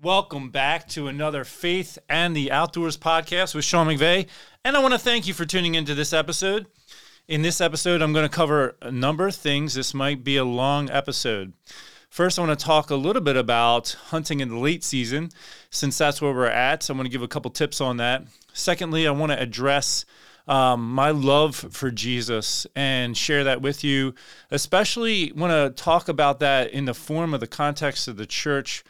Welcome back to another Faith and the Outdoors podcast with Sean McVeigh. And I want to thank you for tuning into this episode. In this episode, I'm going to cover a number of things. This might be a long episode. First, I want to talk a little bit about hunting in the late season, since that's where we're at. So, I'm going to give a couple tips on that. Secondly, I want to address um, my love for Jesus and share that with you. Especially want to talk about that in the form of the context of the church.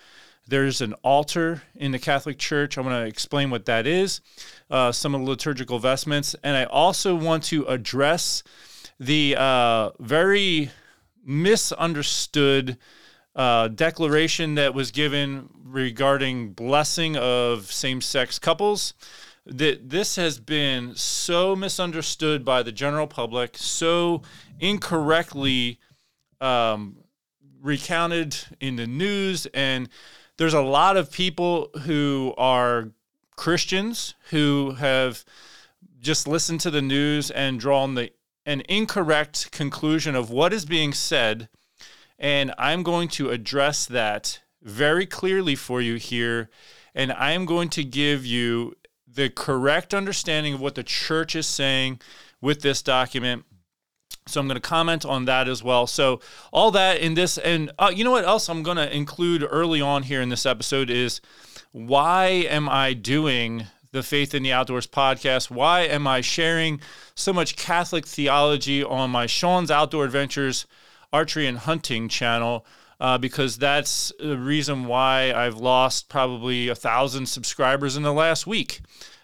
There's an altar in the Catholic Church. I want to explain what that is, uh, some of the liturgical vestments, and I also want to address the uh, very misunderstood uh, declaration that was given regarding blessing of same-sex couples that this has been so misunderstood by the general public, so incorrectly um, recounted in the news, and there's a lot of people who are Christians who have just listened to the news and drawn the an incorrect conclusion of what is being said, and I'm going to address that very clearly for you here, and I am going to give you the correct understanding of what the church is saying with this document. So I'm going to comment on that as well. So all that in this, and uh, you know what else I'm going to include early on here in this episode is why am I doing the Faith in the Outdoors podcast? Why am I sharing so much Catholic theology on my Sean's Outdoor Adventures archery and hunting channel? Uh, because that's the reason why I've lost probably a thousand subscribers in the last week,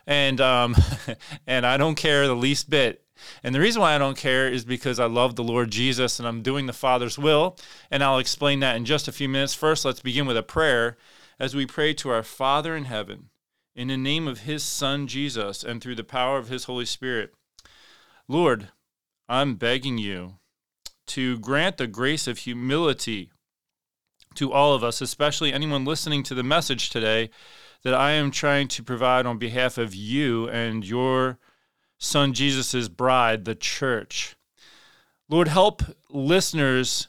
and um, and I don't care the least bit. And the reason why I don't care is because I love the Lord Jesus and I'm doing the Father's will, and I'll explain that in just a few minutes. First, let's begin with a prayer as we pray to our Father in heaven, in the name of His Son Jesus, and through the power of His Holy Spirit. Lord, I'm begging you to grant the grace of humility to all of us, especially anyone listening to the message today, that I am trying to provide on behalf of you and your Son Jesus' bride, the church. Lord, help listeners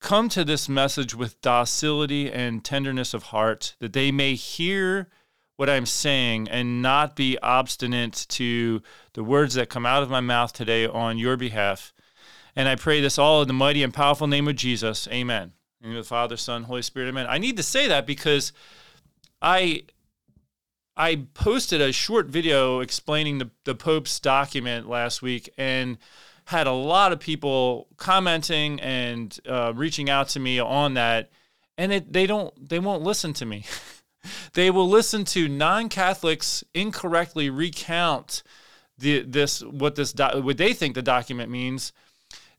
come to this message with docility and tenderness of heart, that they may hear what I'm saying and not be obstinate to the words that come out of my mouth today on your behalf. And I pray this all in the mighty and powerful name of Jesus. Amen. In the, the Father, Son, Holy Spirit, Amen. I need to say that because I I posted a short video explaining the, the Pope's document last week and had a lot of people commenting and uh, reaching out to me on that. And it, they don't they won't listen to me. they will listen to non-Catholics incorrectly recount the this what this do, what they think the document means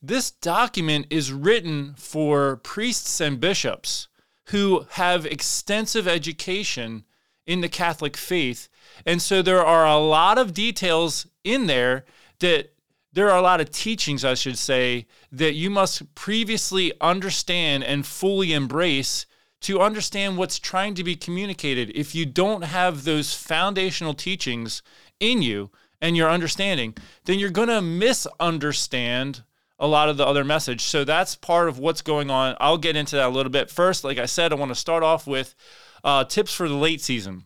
this document is written for priests and bishops who have extensive education in the Catholic faith. And so there are a lot of details in there that there are a lot of teachings, I should say, that you must previously understand and fully embrace to understand what's trying to be communicated. If you don't have those foundational teachings in you and your understanding, then you're going to misunderstand a lot of the other message. So that's part of what's going on. I'll get into that a little bit. First, like I said, I want to start off with uh, tips for the late season.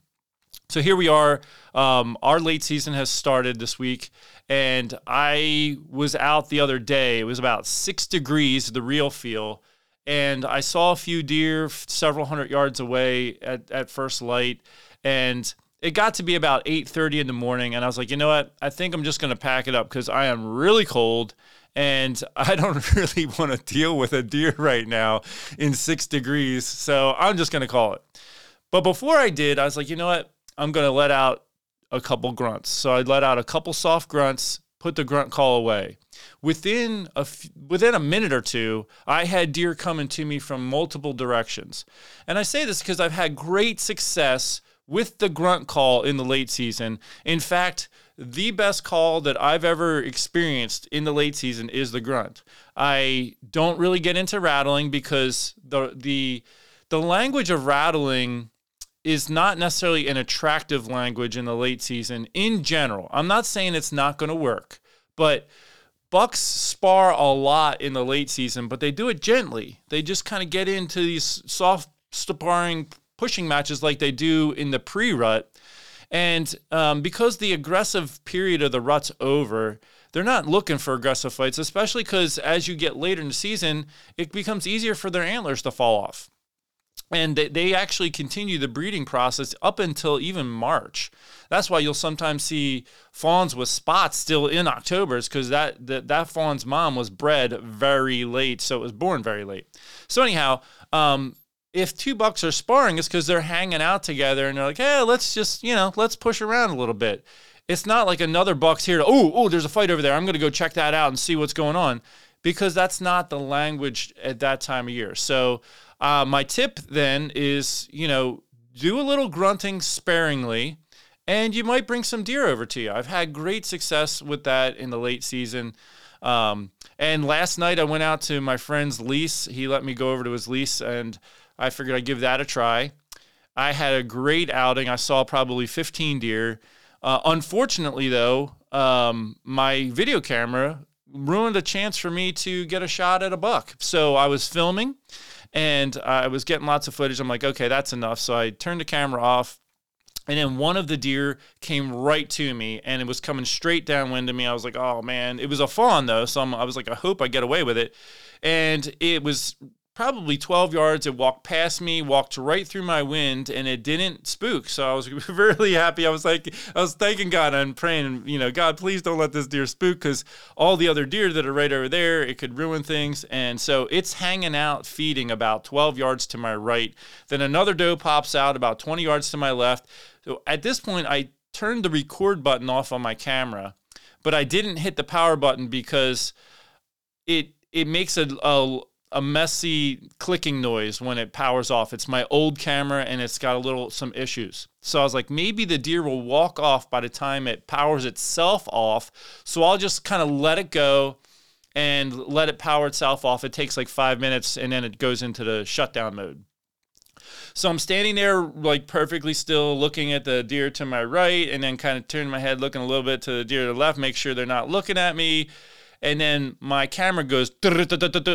So here we are. Um, our late season has started this week, and I was out the other day. It was about six degrees, the real feel, and I saw a few deer several hundred yards away at, at first light, and it got to be about 8.30 in the morning and i was like you know what i think i'm just going to pack it up because i am really cold and I don't really want to deal with a deer right now in six degrees. So I'm just going to call it. But before I did, I was like, you know what? I'm going to let out a couple grunts. So I let out a couple soft grunts, put the grunt call away. Within a f- within a minute or two, I had deer coming to me from multiple directions. And I say this because I've had great success with the grunt call in the late season. In fact, the best call that I've ever experienced in the late season is the grunt. I don't really get into rattling because the the the language of rattling is not necessarily an attractive language in the late season in general. I'm not saying it's not going to work, but bucks spar a lot in the late season, but they do it gently. They just kind of get into these soft sparring pushing matches like they do in the pre-rut. And um, because the aggressive period of the rut's over, they're not looking for aggressive fights, especially because as you get later in the season, it becomes easier for their antlers to fall off and they, they actually continue the breeding process up until even March. That's why you'll sometimes see fawns with spots still in October, because that, that that fawn's mom was bred very late, so it was born very late. So anyhow, um, if two bucks are sparring, it's because they're hanging out together and they're like, hey, let's just you know let's push around a little bit. It's not like another buck's here to oh oh there's a fight over there. I'm gonna go check that out and see what's going on because that's not the language at that time of year. So uh, my tip then is, you know, do a little grunting sparingly, and you might bring some deer over to you. I've had great success with that in the late season. Um, and last night I went out to my friend's lease. He let me go over to his lease, and I figured I'd give that a try. I had a great outing. I saw probably 15 deer. Uh, unfortunately, though, um, my video camera ruined a chance for me to get a shot at a buck. So I was filming and I was getting lots of footage. I'm like, okay, that's enough. So I turned the camera off. And then one of the deer came right to me and it was coming straight downwind to me. I was like, oh man, it was a fawn though. So I'm, I was like, I hope I get away with it. And it was probably 12 yards. It walked past me, walked right through my wind, and it didn't spook. So I was really happy. I was like, I was thanking God and praying, you know, God, please don't let this deer spook because all the other deer that are right over there, it could ruin things. And so it's hanging out, feeding about 12 yards to my right. Then another doe pops out about 20 yards to my left. So at this point, I turned the record button off on my camera, but I didn't hit the power button because it it makes a, a a messy clicking noise when it powers off. It's my old camera and it's got a little some issues. So I was like, maybe the deer will walk off by the time it powers itself off. So I'll just kind of let it go and let it power itself off. It takes like five minutes and then it goes into the shutdown mode. So I'm standing there like perfectly still, looking at the deer to my right, and then kind of turning my head, looking a little bit to the deer to the left, make sure they're not looking at me and then my camera goes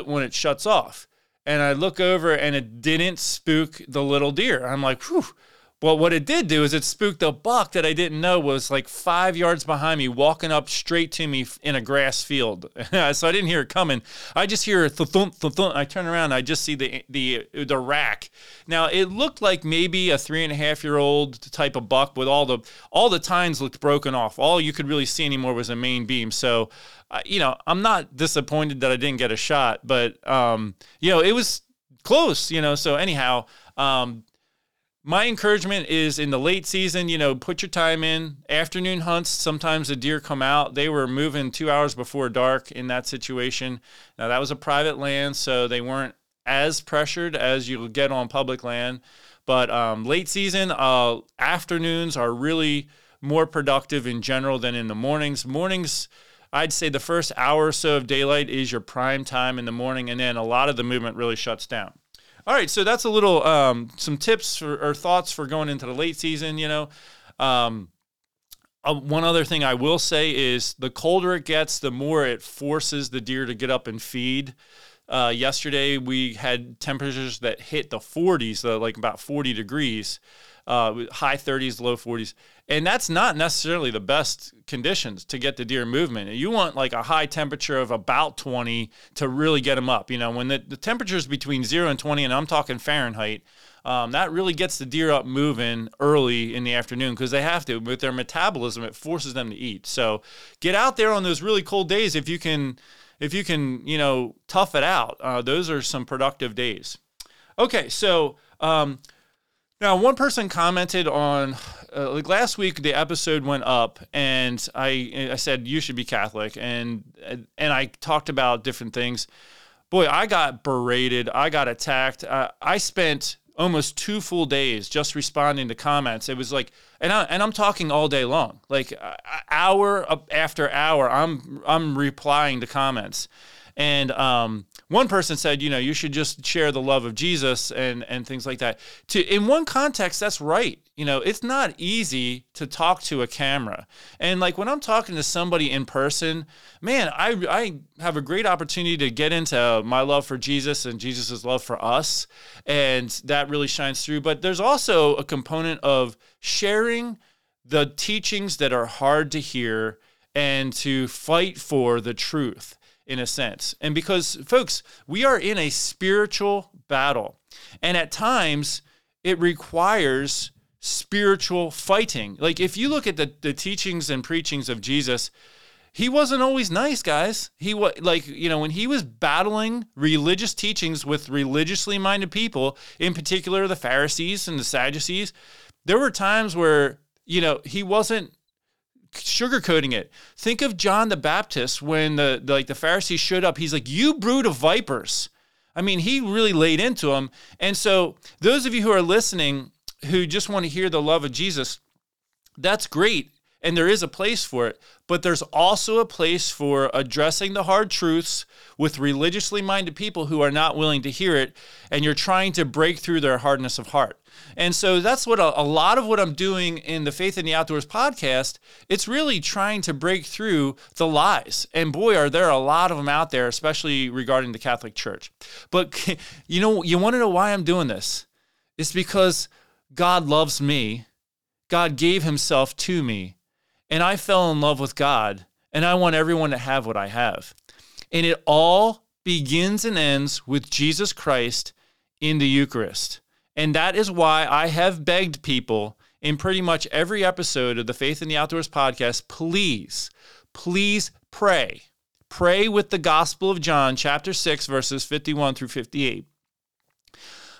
when it shuts off. And I look over and it didn't spook the little deer. I'm like, whew. Well, what it did do is it spooked a buck that I didn't know was like five yards behind me, walking up straight to me in a grass field. so I didn't hear it coming. I just hear th thump, th thump. I turn around, I just see the the the rack. Now it looked like maybe a three and a half year old type of buck with all the all the tines looked broken off. All you could really see anymore was a main beam. So you know, I'm not disappointed that I didn't get a shot, but um, you know, it was close. You know, so anyhow, um, my encouragement is in the late season, you know, put your time in. Afternoon hunts, sometimes the deer come out. They were moving two hours before dark in that situation. Now, that was a private land, so they weren't as pressured as you'll get on public land. But um, late season, uh, afternoons are really more productive in general than in the mornings. Mornings, I'd say the first hour or so of daylight is your prime time in the morning, and then a lot of the movement really shuts down. All right, so that's a little um, some tips for, or thoughts for going into the late season. You know, um, uh, one other thing I will say is the colder it gets, the more it forces the deer to get up and feed. Uh, yesterday we had temperatures that hit the 40s, uh, like about 40 degrees uh, high 30s, low 40s. And that's not necessarily the best conditions to get the deer movement. You want like a high temperature of about 20 to really get them up. You know, when the, the temperature is between 0 and 20, and I'm talking Fahrenheit, um, that really gets the deer up moving early in the afternoon because they have to. With their metabolism, it forces them to eat. So get out there on those really cold days if you can. If you can, you know, tough it out, uh, those are some productive days. Okay, so um, now, one person commented on uh, like last week the episode went up and I I said you should be Catholic and and I talked about different things. Boy, I got berated. I got attacked. Uh, I spent almost two full days just responding to comments. It was like, and I and I'm talking all day long, like uh, hour after hour. I'm I'm replying to comments, and um, one person said, you know, you should just share the love of Jesus and and things like that. To in one context, that's right. You know, it's not easy to talk to a camera. And like when I'm talking to somebody in person, man, I I have a great opportunity to get into my love for Jesus and Jesus's love for us, and that really shines through. But there's also a component of sharing the teachings that are hard to hear and to fight for the truth in a sense. And because, folks, we are in a spiritual battle. And at times, it requires spiritual fighting. Like, if you look at the, the teachings and preachings of Jesus, he wasn't always nice, guys. He was like, you know, when he was battling religious teachings with religiously minded people, in particular the Pharisees and the Sadducees, there were times where, you know, he wasn't sugarcoating it. Think of John the Baptist when the, the like the Pharisees showed up. He's like, "You brood of vipers." I mean, he really laid into them. And so, those of you who are listening who just want to hear the love of Jesus, that's great. And there is a place for it. But there's also a place for addressing the hard truths with religiously minded people who are not willing to hear it. And you're trying to break through their hardness of heart. And so that's what a, a, lot of what I'm doing in the Faith in the Outdoors podcast. It's really trying to break through the lies. And boy, are there a lot of them out there, especially regarding the Catholic Church. But you know, you want to know why I'm doing this? It's because God loves me. God gave himself to me. And I fell in love with God. And I want everyone to have what I have. And it all begins and ends with Jesus Christ in the Eucharist. And that is why I have begged people in pretty much every episode of the Faith in the Outdoors podcast please, please pray. Pray with the Gospel of John, chapter 6, verses 51 through 58.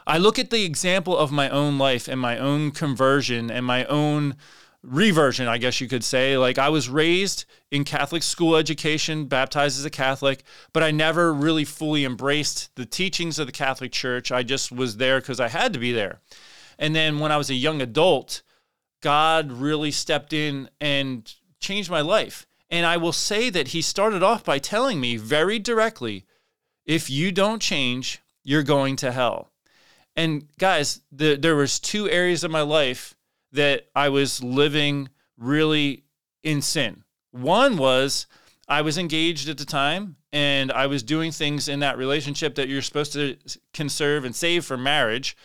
I look at the example of my own life and my own conversion and my own reversion, I guess you could say. Like I was raised in Catholic school education, baptized as a Catholic, but I never really fully embraced the teachings of the Catholic Church. I just was there because I had to be there. And then when I was a young adult, God really stepped in and changed my life. And I will say that he started off by telling me very directly if you don't change, you're going to hell. And guys, the, there was two areas of my life that I was living really in sin. One was I was engaged at the time and I was doing things in that relationship that you're supposed to conserve and save for marriage.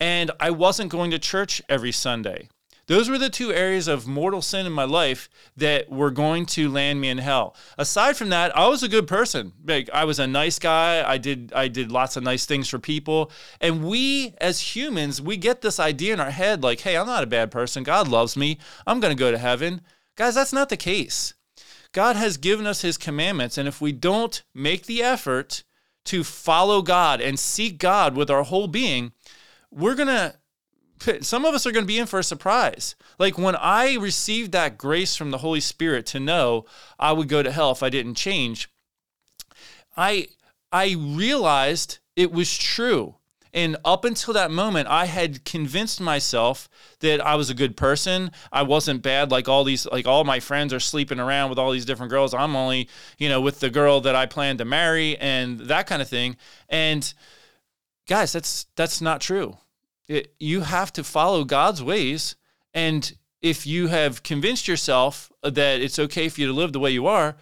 And I wasn't going to church every Sunday. Those were the two areas of mortal sin in my life that were going to land me in hell. Aside from that, I was a good person. Like I was a nice guy. I did I did lots of nice things for people. And we as humans, we get this idea in our head like, "Hey, I'm not a bad person. God loves me. I'm going to go to heaven." Guys, that's not the case. God has given us his commandments, and if we don't make the effort to follow God and seek God with our whole being, we're going to some of us are going to be in for a surprise. Like when I received that grace from the Holy Spirit to know I would go to hell if I didn't change, I I realized it was true. And up until that moment, I had convinced myself that I was a good person. I wasn't bad like all these, like all my friends are sleeping around with all these different girls. I'm only, you know, with the girl that I plan to marry and that kind of thing. And guys, that's that's not true. It, you have to follow God's ways. And if you have convinced yourself that it's okay for you to live the way you are,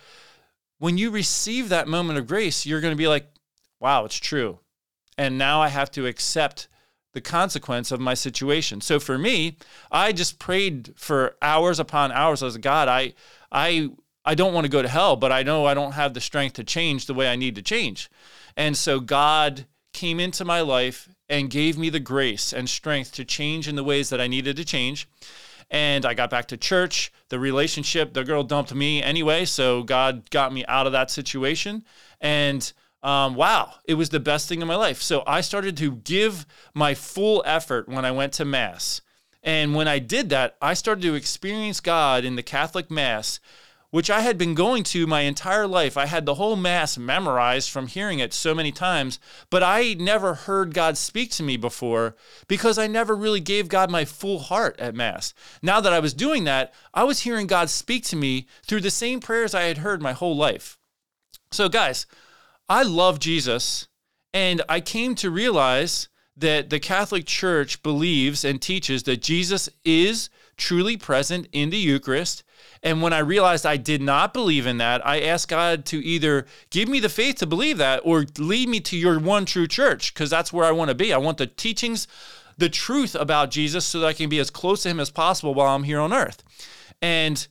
when you receive that moment of grace, you're going to be like, wow, it's true. And now I have to accept the consequence of my situation. So for me, I just prayed for hours upon hours. I was God, I, I, I don't want to go to hell, but I know I don't have the strength to change the way I need to change. And so God came into my life and gave me the grace and strength to change in the ways that I needed to change. And I got back to church. The relationship, the girl dumped me anyway. So God got me out of that situation. And um, wow, it was the best thing in my life. So I started to give my full effort when I went to Mass. And when I did that, I started to experience God in the Catholic Mass which I had been going to my entire life. I had the whole Mass memorized from hearing it so many times, but I never heard God speak to me before because I never really gave God my full heart at Mass. Now that I was doing that, I was hearing God speak to me through the same prayers I had heard my whole life. So, guys, I love Jesus, and I came to realize that the Catholic Church believes and teaches that Jesus is truly present in the Eucharist. And when I realized I did not believe in that, I asked God to either give me the faith to believe that or lead me to your one true church, because that's where I want to be. I want the teachings, the truth about Jesus, so that I can be as close to him as possible while I'm here on earth. And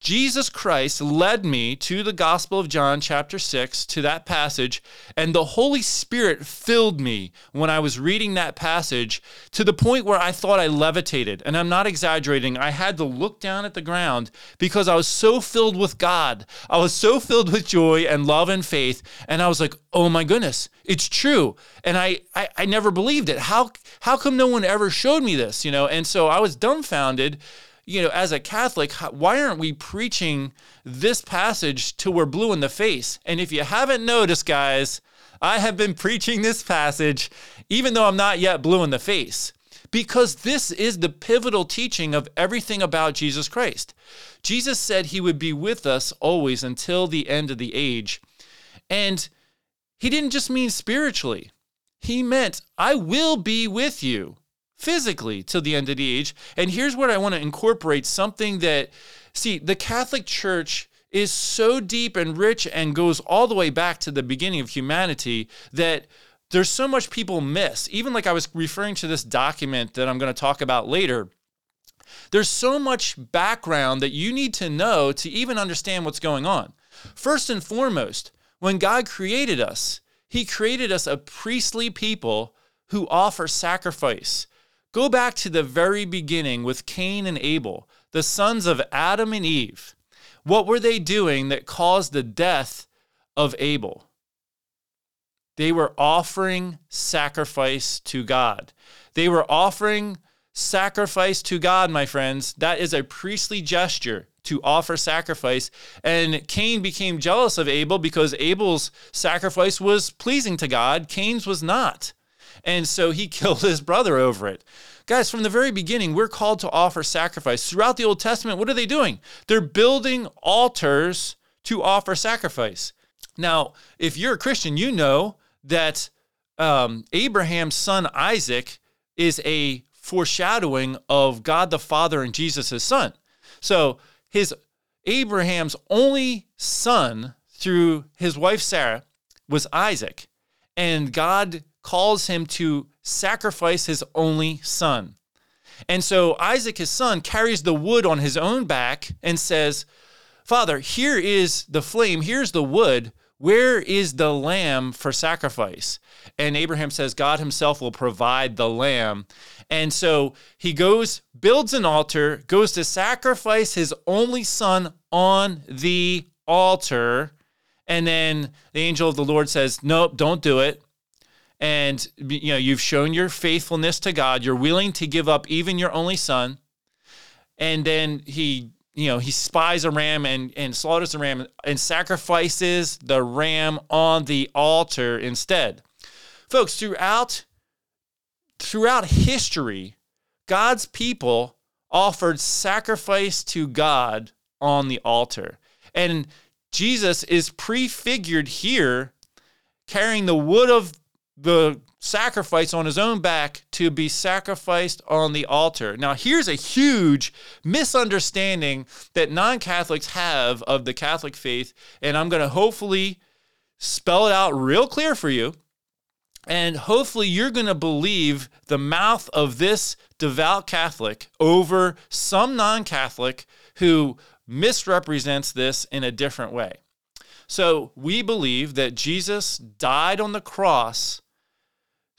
Jesus Christ led me to the Gospel of John, chapter 6, to that passage, and the Holy Spirit filled me when I was reading that passage to the point where I thought I levitated. And I'm not exaggerating. I had to look down at the ground because I was so filled with God. I was so filled with joy and love and faith. And I was like, oh my goodness, it's true. And I, I, I never believed it. How, how come no one ever showed me this? You know, and so I was dumbfounded you know, as a Catholic, why aren't we preaching this passage till we're blue in the face? And if you haven't noticed, guys, I have been preaching this passage even though I'm not yet blue in the face because this is the pivotal teaching of everything about Jesus Christ. Jesus said he would be with us always until the end of the age. And he didn't just mean spiritually, he meant, I will be with you physically till the end of the age. And here's where I want to incorporate something that, see, the Catholic Church is so deep and rich and goes all the way back to the beginning of humanity that there's so much people miss. Even like I was referring to this document that I'm going to talk about later. There's so much background that you need to know to even understand what's going on. First and foremost, when God created us, He created us a priestly people who offer sacrifice. Go back to the very beginning with Cain and Abel, the sons of Adam and Eve. What were they doing that caused the death of Abel? They were offering sacrifice to God. They were offering sacrifice to God, my friends. That is a priestly gesture to offer sacrifice. And Cain became jealous of Abel because Abel's sacrifice was pleasing to God, Cain's was not. And so he killed his brother over it. Guys, from the very beginning, we're called to offer sacrifice. Throughout the Old Testament, what are they doing? They're building altars to offer sacrifice. Now, if you're a Christian, you know that um, Abraham's son Isaac is a foreshadowing of God the Father and Jesus his son. So his Abraham's only son through his wife Sarah was Isaac. And God calls him to sacrifice his only son. And so Isaac, his son, carries the wood on his own back and says, Father, here is the flame, here's the wood. Where is the lamb for sacrifice? And Abraham says, God himself will provide the lamb. And so he goes, builds an altar, goes to sacrifice his only son on the altar. And then the angel of the Lord says, Nope, don't do it and you know you've shown your faithfulness to God. You're willing to give up even your only son. And then he, you know, he spies a ram and and slaughters a ram and sacrifices the ram on the altar instead. Folks, throughout throughout history, God's people offered sacrifice to God on the altar. And Jesus is prefigured here carrying the wood of the sacrifice on his own back to be sacrificed on the altar. Now, here's a huge misunderstanding that non Catholics have of the Catholic faith, and I'm going to hopefully spell it out real clear for you. And hopefully, you're going to believe the mouth of this devout Catholic over some non Catholic who misrepresents this in a different way. So, we believe that Jesus died on the cross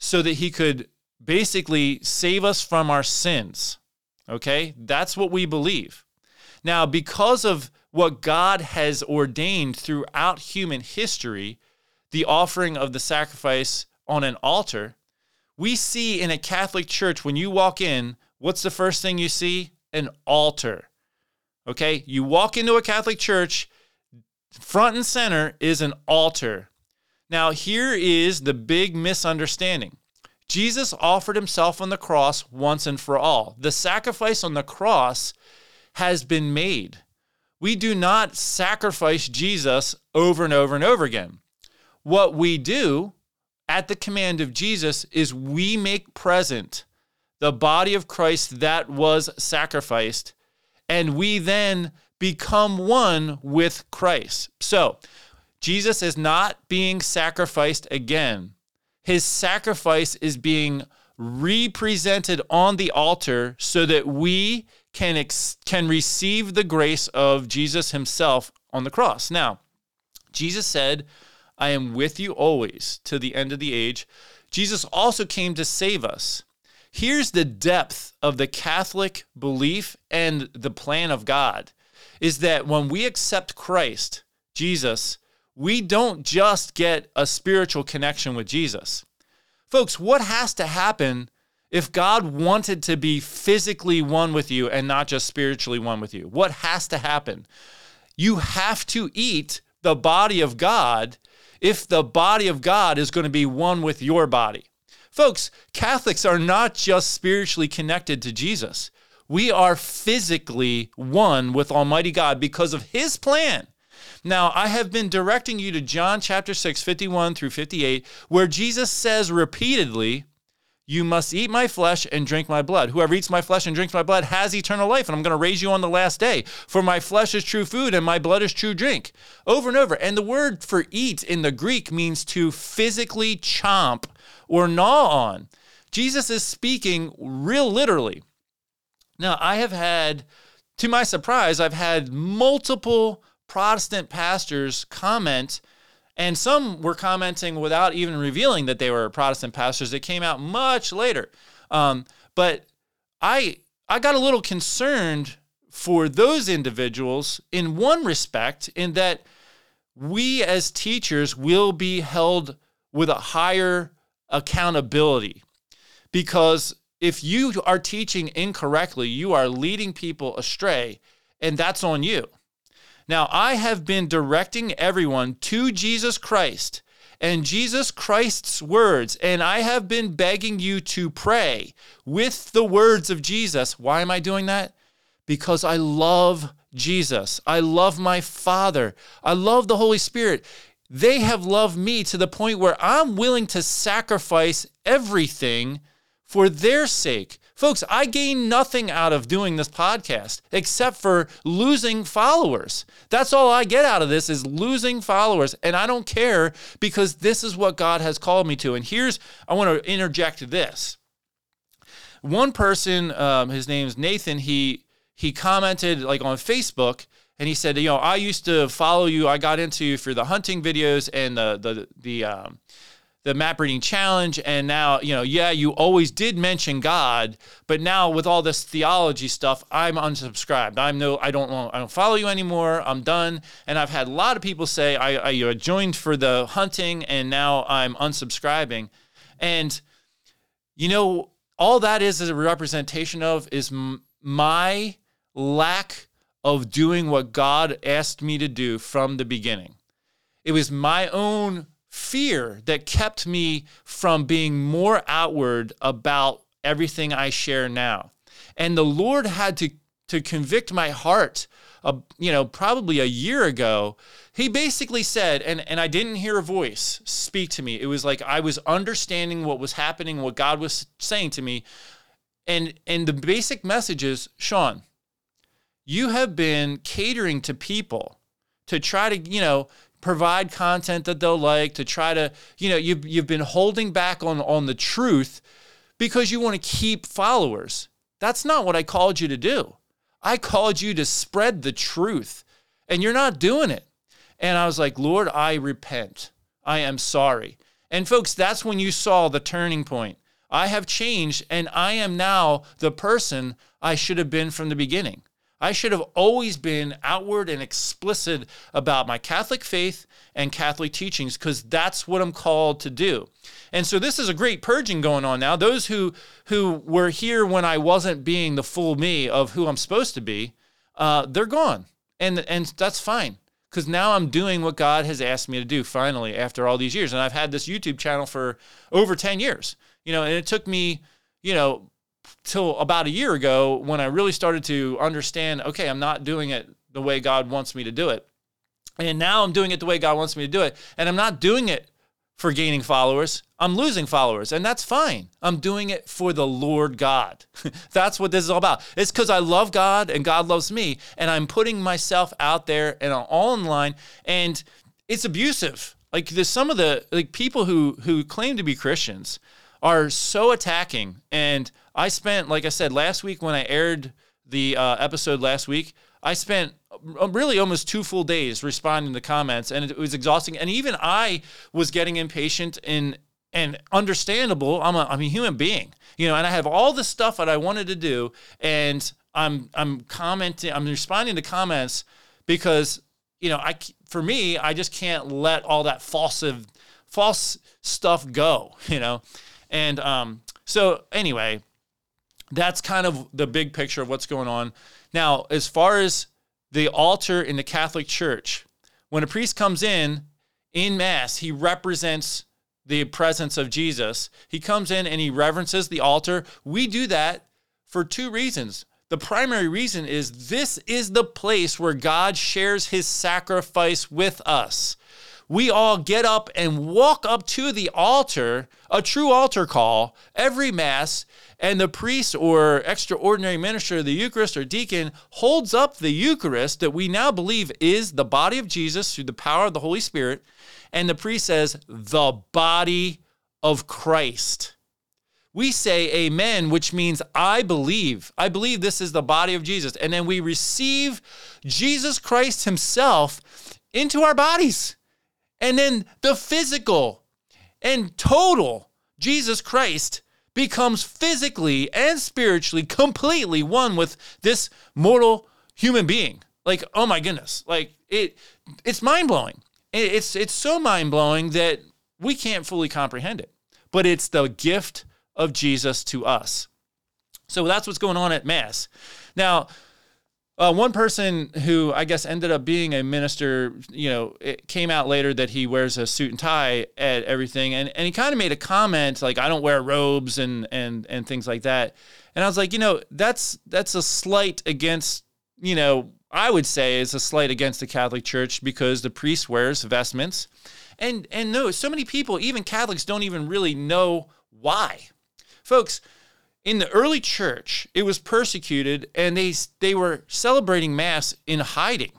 so that he could basically save us from our sins. Okay? That's what we believe. Now, because of what God has ordained throughout human history, the offering of the sacrifice on an altar, we see in a Catholic church when you walk in, what's the first thing you see? An altar. Okay? You walk into a Catholic church, front and center is an altar. Now, here is the big misunderstanding Jesus offered himself on the cross once and for all. The sacrifice on the cross has been made. We do not sacrifice Jesus over and over and over again. what we do at the command of Jesus is we make present the body of Christ that was sacrificed, and we then become one with Christ. So, Jesus is not being sacrificed again. His sacrifice is being represented on the altar so that we can ex- can receive the grace of Jesus himself on the cross. Now, Jesus said, "I am with you always to the end of the age." Jesus also came to save us. Here's the depth of the Catholic belief and the plan of God is that when we accept Christ, Jesus, we don't just get a spiritual connection with Jesus. Folks, what has to happen if God wanted to be physically one with you and not just spiritually one with you? What has to happen? You have to eat the body of God if the body of God is going to be one with your body. Folks, Catholics are not just spiritually connected to Jesus. We are physically one with Almighty God because of His plan. Now, I have been directing you to John chapter 6, 51 through 58, where Jesus says repeatedly, You must eat my flesh and drink my blood. Whoever eats my flesh and drinks my blood has eternal life, and I'm going to raise you on the last day. For my flesh is true food, and my blood is true drink. Over and over. And the word for eat in the Greek means to physically chomp or gnaw on. Jesus is speaking real literally. Now, I have had, to my surprise, I've had multiple Protestant pastors comment, and some were commenting without even revealing that they were Protestant pastors. It came out much later. Um, but I I got a little concerned for those individuals in one respect, in that we as teachers will be held with a higher accountability because if you are teaching incorrectly, you are leading people astray, and that's on you. Now, I have been directing everyone to Jesus Christ and Jesus Christ's words, and I have been begging you to pray with the words of Jesus. Why am I doing that? Because I love Jesus. I love my Father. I love the Holy Spirit. They have loved me to the point where I'm willing to sacrifice everything for their sake. Folks, I gain nothing out of doing this podcast except for losing followers. That's all I get out of this is losing followers. And I don't care because this is what God has called me to. And here's, I want to interject this. One person, um, his name's Nathan, he, he commented like on Facebook and he said, you know, I used to follow you. I got into you for the hunting videos and the, the, the, um, the map reading challenge and now you know yeah you always did mention god but now with all this theology stuff i'm unsubscribed. I'm no i don't i don't follow you anymore. I'm done. And i've had a lot of people say i, I joined for the hunting and now i'm unsubscribing. And you know all that is, a representation of is m- my lack of doing what god asked me to do from the beginning. It was my own fear that kept me from being more outward about everything I share now. And the Lord had to to convict my heart, uh, you know, probably a year ago. He basically said, and, and I didn't hear a voice speak to me. It was like I was understanding what was happening, what God was saying to me. And and the basic message is, Sean, you have been catering to people to try to, you know, provide content that they'll like, to try to, you know, you've, you've been holding back on, on the truth because you want to keep followers. That's not what I called you to do. I called you to spread the truth, and you're not doing it. And I was like, Lord, I repent. I am sorry. And folks, that's when you saw the turning point. I have changed, and I am now the person I should have been from the beginning. I should have always been outward and explicit about my Catholic faith and Catholic teachings because that's what I'm called to do. And so this is a great purging going on now. Those who who were here when I wasn't being the full me of who I'm supposed to be, uh, they're gone, and and that's fine because now I'm doing what God has asked me to do finally after all these years. And I've had this YouTube channel for over 10 years, you know, and it took me, you know, till about a year ago when I really started to understand okay, I'm not doing it the way God wants me to do it. And now I'm doing it the way God wants me to do it. And I'm not doing it for gaining followers. I'm losing followers, and that's fine. I'm doing it for the Lord God. that's what this is all about. It's because I love God and God loves me, and I'm putting myself out there and all in line, and it's abusive. Like there's some of the like people who who claim to be Christians are so attacking. And I spent, like I said, last week when I aired the uh, episode last week, I spent uh, really almost two full days responding to comments, and it was exhausting. And even I was getting impatient and and understandable. I'm a I'm a human being, you know, and I have all the stuff that I wanted to do, and I'm I'm commenting, I'm responding to comments because you know I for me I just can't let all that false false stuff go, you know, and um so anyway, that's kind of the big picture of what's going on. Now, as far as the altar in the Catholic Church, when a priest comes in in Mass, he represents the presence of Jesus. He comes in and he reverences the altar. We do that for two reasons. The primary reason is this is the place where God shares his sacrifice with us. We all get up and walk up to the altar, a true altar call, every Mass, and the priest or extraordinary minister of the Eucharist or deacon holds up the Eucharist that we now believe is the body of Jesus through the power of the Holy Spirit. And the priest says, the body of Christ. We say amen, which means I believe. I believe this is the body of Jesus. And then we receive Jesus Christ himself into our bodies. And then the physical and total Jesus Christ becomes physically and spiritually completely one with this mortal human being. Like, oh my goodness. Like it it's mind-blowing. It's it's so mind-blowing that we can't fully comprehend it. But it's the gift of Jesus to us. So that's what's going on at Mass. Now, uh, one person who I guess ended up being a minister, you know, it came out later that he wears a suit and tie at everything, and, and he kind of made a comment like, "I don't wear robes and and and things like that," and I was like, you know, that's that's a slight against, you know, I would say is a slight against the Catholic Church because the priest wears vestments, and and no, so many people, even Catholics, don't even really know why, folks in the early church, it was persecuted and they, they were celebrating Mass in hiding.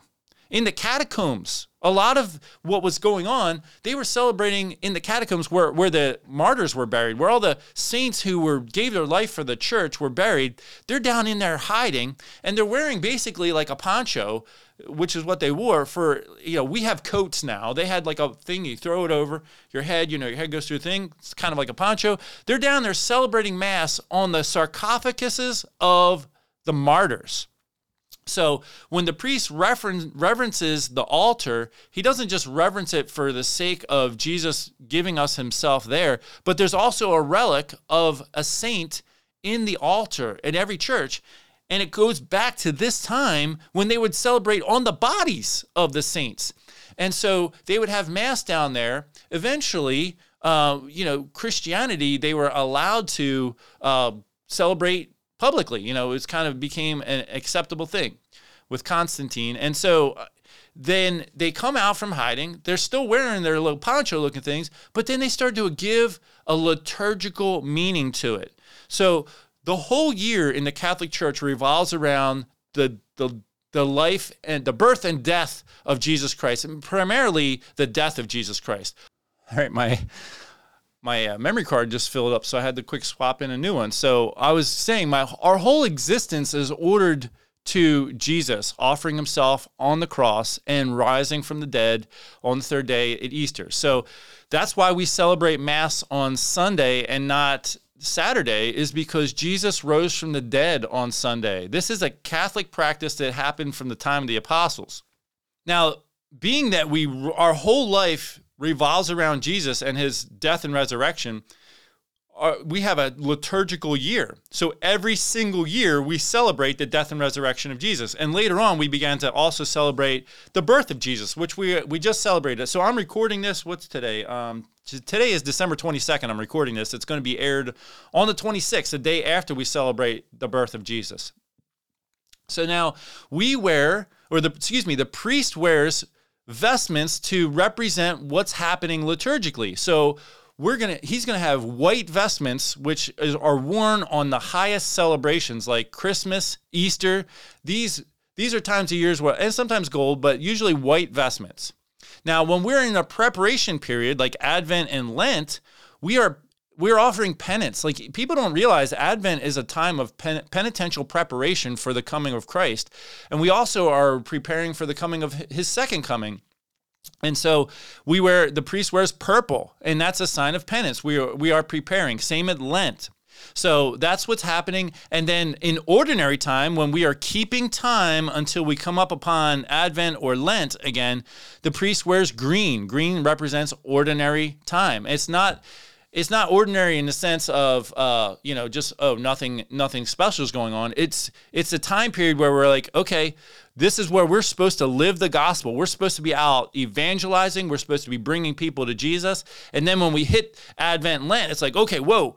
In the catacombs, a lot of what was going on, they were celebrating in the catacombs where, where the martyrs were buried, where all the saints who were gave their life for the church were buried. They're down in there hiding, and they're wearing basically like a poncho which is what they wore for you know we have coats now. They had like a thing you throw it over your head you know your head goes through a thing. It's kind of like a poncho. They're down there celebrating mass on the sarcophaguses of the martyrs. So when the priest referen- reverences the altar, he doesn't just reverence it for the sake of Jesus giving us himself there, but there's also a relic of a saint in the altar in every church. And it goes back to this time when they would celebrate on the bodies of the saints. And so they would have mass down there. Eventually, uh, you know, Christianity, they were allowed to uh, celebrate publicly. You know, it kind of became an acceptable thing with Constantine. And so uh, then they come out from hiding. They're still wearing their little poncho looking things, but then they start to give a liturgical meaning to it. So the whole year in the Catholic Church revolves around the the the life and the birth and death of Jesus Christ, and primarily the death of Jesus Christ. All right, my my uh, memory card just filled up, so I had to quick swap in a new one. So I was saying my our whole existence is ordered to Jesus offering himself on the cross and rising from the dead on the third day at Easter. So that's why we celebrate Mass on Sunday and not Saturday is because Jesus rose from the dead on Sunday. This is a Catholic practice that happened from the time of the apostles. Now, being that we our whole life revolves around Jesus and his death and resurrection, we have a liturgical year. So every single year we celebrate the death and resurrection of Jesus. And later on we began to also celebrate the birth of Jesus, which we we just celebrated. So I'm recording this. What's today? Um, today is December 22nd. I'm recording this. It's going to be aired on the 26th, the day after we celebrate the birth of Jesus. So now we wear, or the excuse me, the priest wears vestments to represent what's happening liturgically. So we're gonna he's gonna have white vestments which is, are worn on the highest celebrations like christmas easter. These these are times of years where and sometimes gold but usually white vestments. Now when we're in a preparation period like advent and lent we are we're offering penance. Like people don't realize advent is a time of pen, penitential preparation for the coming of christ. And we also are preparing for the coming of his second coming and so we wear the priest wears purple, and that's a sign of penance. We are we are preparing. Same at Lent. So that's what's happening. And then in ordinary time, when we are keeping time until we come up upon Advent or Lent again, the priest wears green. Green represents ordinary time. It's not it's not ordinary in the sense of uh, you know just oh nothing nothing special is going on. It's it's a time period where we're like okay this is where we're supposed to live the gospel. We're supposed to be out evangelizing. We're supposed to be bringing people to jesus. And then when we hit advent and lent it's like okay whoa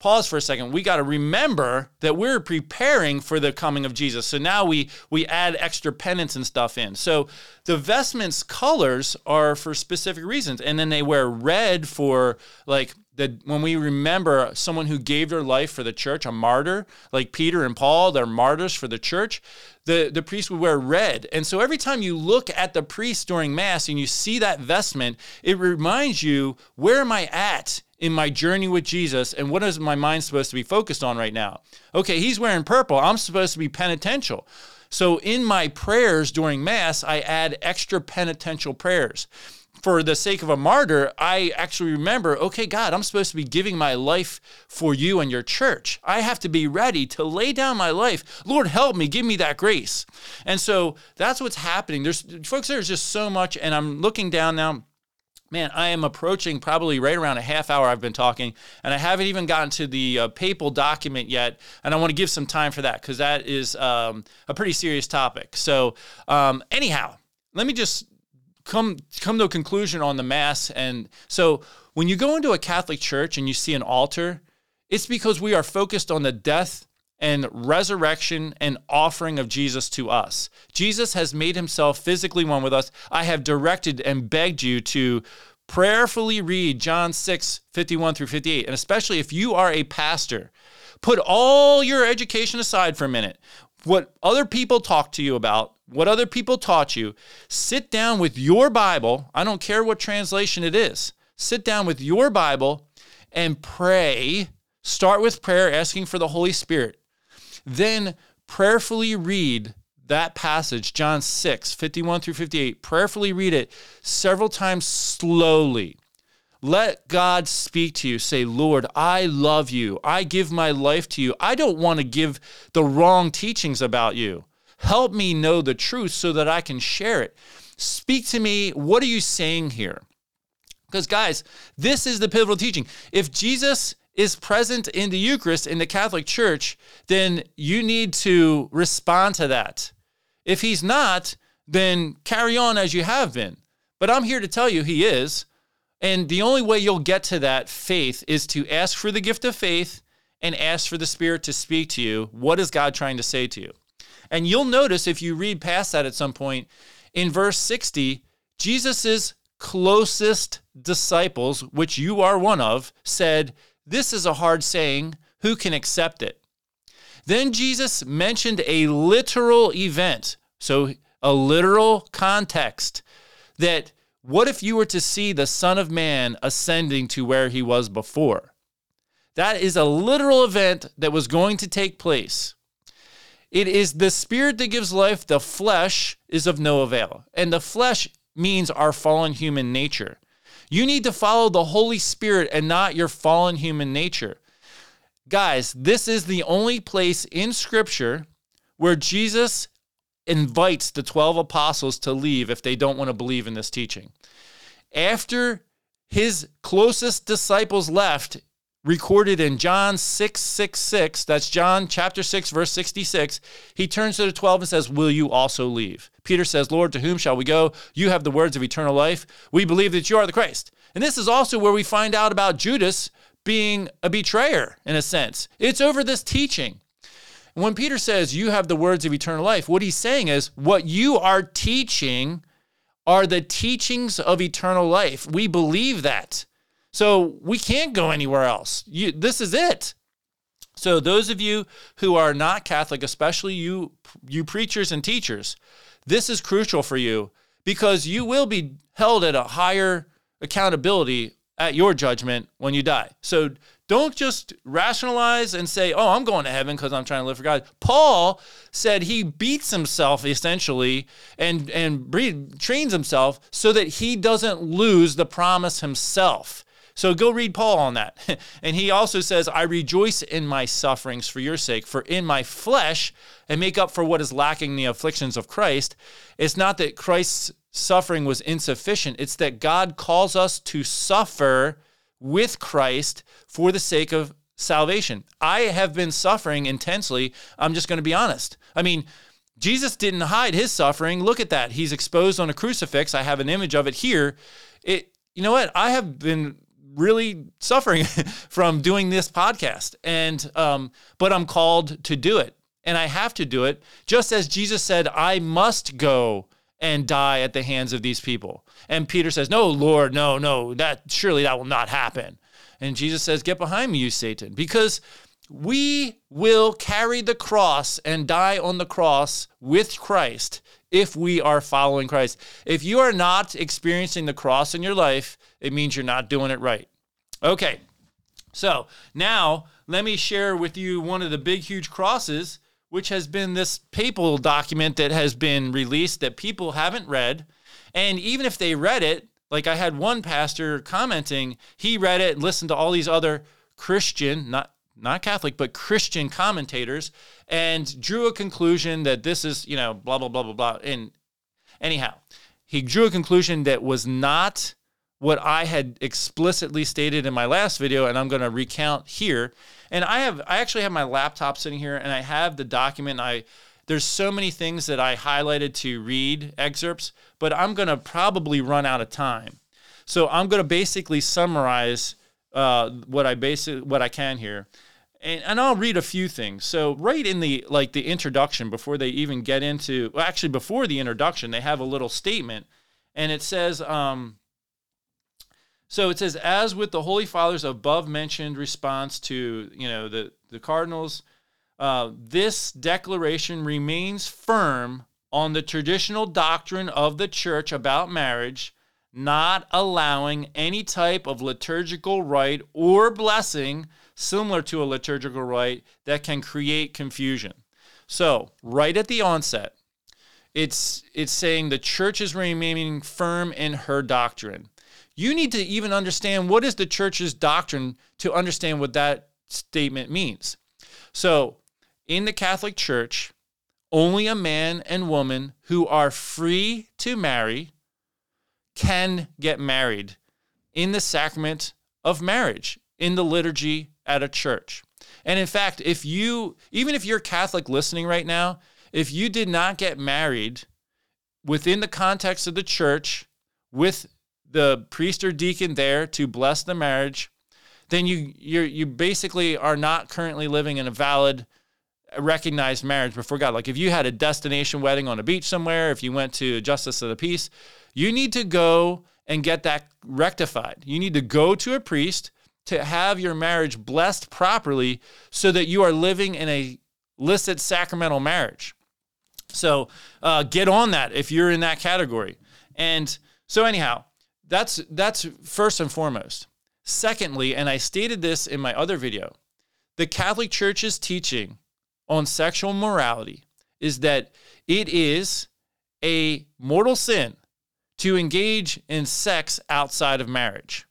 pause for a second. We got to remember that we're preparing for the coming of jesus. So now we we add extra penance and stuff in. So the vestments colors are for specific reasons. And then they wear red for like that when we remember someone who gave their life for the church, a martyr, like Peter and Paul, they're martyrs for the church, the, the priest would wear red. And so every time you look at the priest during Mass and you see that vestment, it reminds you, where am I at in my journey with Jesus and what is my mind supposed to be focused on right now? Okay, he's wearing purple. I'm supposed to be penitential. So in my prayers during Mass, I add extra penitential prayers for the sake of a martyr, I actually remember, okay, God, I'm supposed to be giving my life for you and your church. I have to be ready to lay down my life. Lord, help me, give me that grace. And so that's what's happening. There's folks, there's just so much, and I'm looking down now. Man, I am approaching probably right around a half hour I've been talking, and I haven't even gotten to the uh, papal document yet. And I want to give some time for that because that is um, a pretty serious topic. So, um, anyhow, let me just come come to a conclusion on the mass and so when you go into a catholic church and you see an altar it's because we are focused on the death and resurrection and offering of Jesus to us. Jesus has made himself physically one with us. I have directed and begged you to prayerfully read John 6, 51 through 58. And especially if you are a pastor, put all your education aside for a minute. What other people talk to you about, what other people taught you. Sit down with your Bible. I don't care what translation it is. Sit down with your Bible and pray. Start with prayer, asking for the Holy Spirit. Then prayerfully read that passage, John 6, 51 through 58. Prayerfully read it several times slowly. Let God speak to you. Say, Lord, I love you. I give my life to you. I don't want to give the wrong teachings about you. Help me know the truth so that I can share it. Speak to me. What are you saying here? Because, guys, this is the pivotal teaching. If Jesus is present in the Eucharist in the Catholic Church, then you need to respond to that. If he's not, then carry on as you have been. But I'm here to tell you he is. And the only way you'll get to that faith is to ask for the gift of faith and ask for the Spirit to speak to you. What is God trying to say to you? And you'll notice if you read past that at some point, in verse 60, Jesus' closest disciples, which you are one of, said, This is a hard saying. Who can accept it? Then Jesus mentioned a literal event. So, a literal context that what if you were to see the Son of Man ascending to where he was before? That is a literal event that was going to take place. It is the spirit that gives life, the flesh is of no avail. And the flesh means our fallen human nature. You need to follow the Holy Spirit and not your fallen human nature. Guys, this is the only place in Scripture where Jesus invites the 12 apostles to leave if they don't want to believe in this teaching. After his closest disciples left, recorded in John 6 6 6, that's John chapter 6, verse 66, he turns to the 12 and says, Will you also leave? Peter says, Lord, to whom shall we go? You have the words of eternal life. We believe that you are the Christ. And this is also where we find out about Judas being a betrayer, in a sense. It's over this teaching. When Peter says, You have the words of eternal life, what he's saying is, What you are teaching are the teachings of eternal life. We believe that. So we can't go anywhere else. You, this is it. So those of you who are not Catholic, especially you you preachers and teachers, this is crucial for you because you will be held at a higher accountability at your judgment when you die. So don't just rationalize and say, oh, I'm going to heaven because I'm trying to live for God. Paul said he beats himself essentially and, and trains himself so that he doesn't lose the promise himself. So go read Paul on that. and he also says, I rejoice in my sufferings for your sake, for in my flesh, and make up for what is lacking in the afflictions of Christ. It's not that Christ's suffering was insufficient, it's that God calls us to suffer with Christ for the sake of salvation. I have been suffering intensely. I'm just going to be honest. I mean, Jesus didn't hide his suffering. Look at that. He's exposed on a crucifix. I have an image of it here. It you know what? I have been really suffering from doing this podcast and um but I'm called to do it. And I have to do it just as Jesus said I must go and die at the hands of these people. And Peter says, No, Lord, no, no, that surely that will not happen. And Jesus says, Get behind me, you Satan, because we will carry the cross and die on the cross with Christ if we are following Christ. If you are not experiencing the cross in your life, it means you're not doing it right. Okay, so now let me share with you one of the big, huge crosses which has been this papal document that has been released that people haven't read. And even if they read it, like I had one pastor commenting, he read it and listened to all these other Christian, not not Catholic, but Christian commentators, and drew a conclusion that this is, you know, blah blah blah blah blah. And anyhow, he drew a conclusion that was not what I had explicitly stated in my last video, and I'm going to recount here. And I have I actually have my laptop sitting here and I have the document. I there's so many things that I highlighted to read excerpts, but I'm going to probably run out of time. So I'm going to basically summarize uh, what I basically what I can here. And, and I'll read a few things. So right in the like the introduction before they even get into well, actually before the introduction, they have a little statement and it says um, so it says, as with the Holy Father's above mentioned response to, you know, the, the cardinals, uh, this declaration remains firm on the traditional doctrine of the church about marriage, not allowing any type of liturgical rite or blessing similar to a liturgical rite that can create confusion. So, right at the onset, it's it's saying the church is remaining firm in her doctrine you need to even understand what is the church's doctrine to understand what that statement means. So, in the Catholic Church, only a man and woman who are free to marry can get married in the sacrament of marriage in the liturgy at a church. And in fact, if you, even if you're Catholic listening right now, if you did not get married within the context of the church with the priest or deacon there to bless the marriage, then you you you basically are not currently living in a valid recognized marriage before God. Like if you had a destination wedding on a beach somewhere, if you went to justice of the peace, you need to go and get that rectified. You need to go to a priest to have your marriage blessed properly so that you are living in a licit sacramental marriage. So uh, get on that if you're in that category. And so anyhow, that's that's first and foremost. Secondly, and I stated this in my other video, the Catholic Church's teaching on sexual morality is that it is a mortal sin to engage in sex outside of marriage.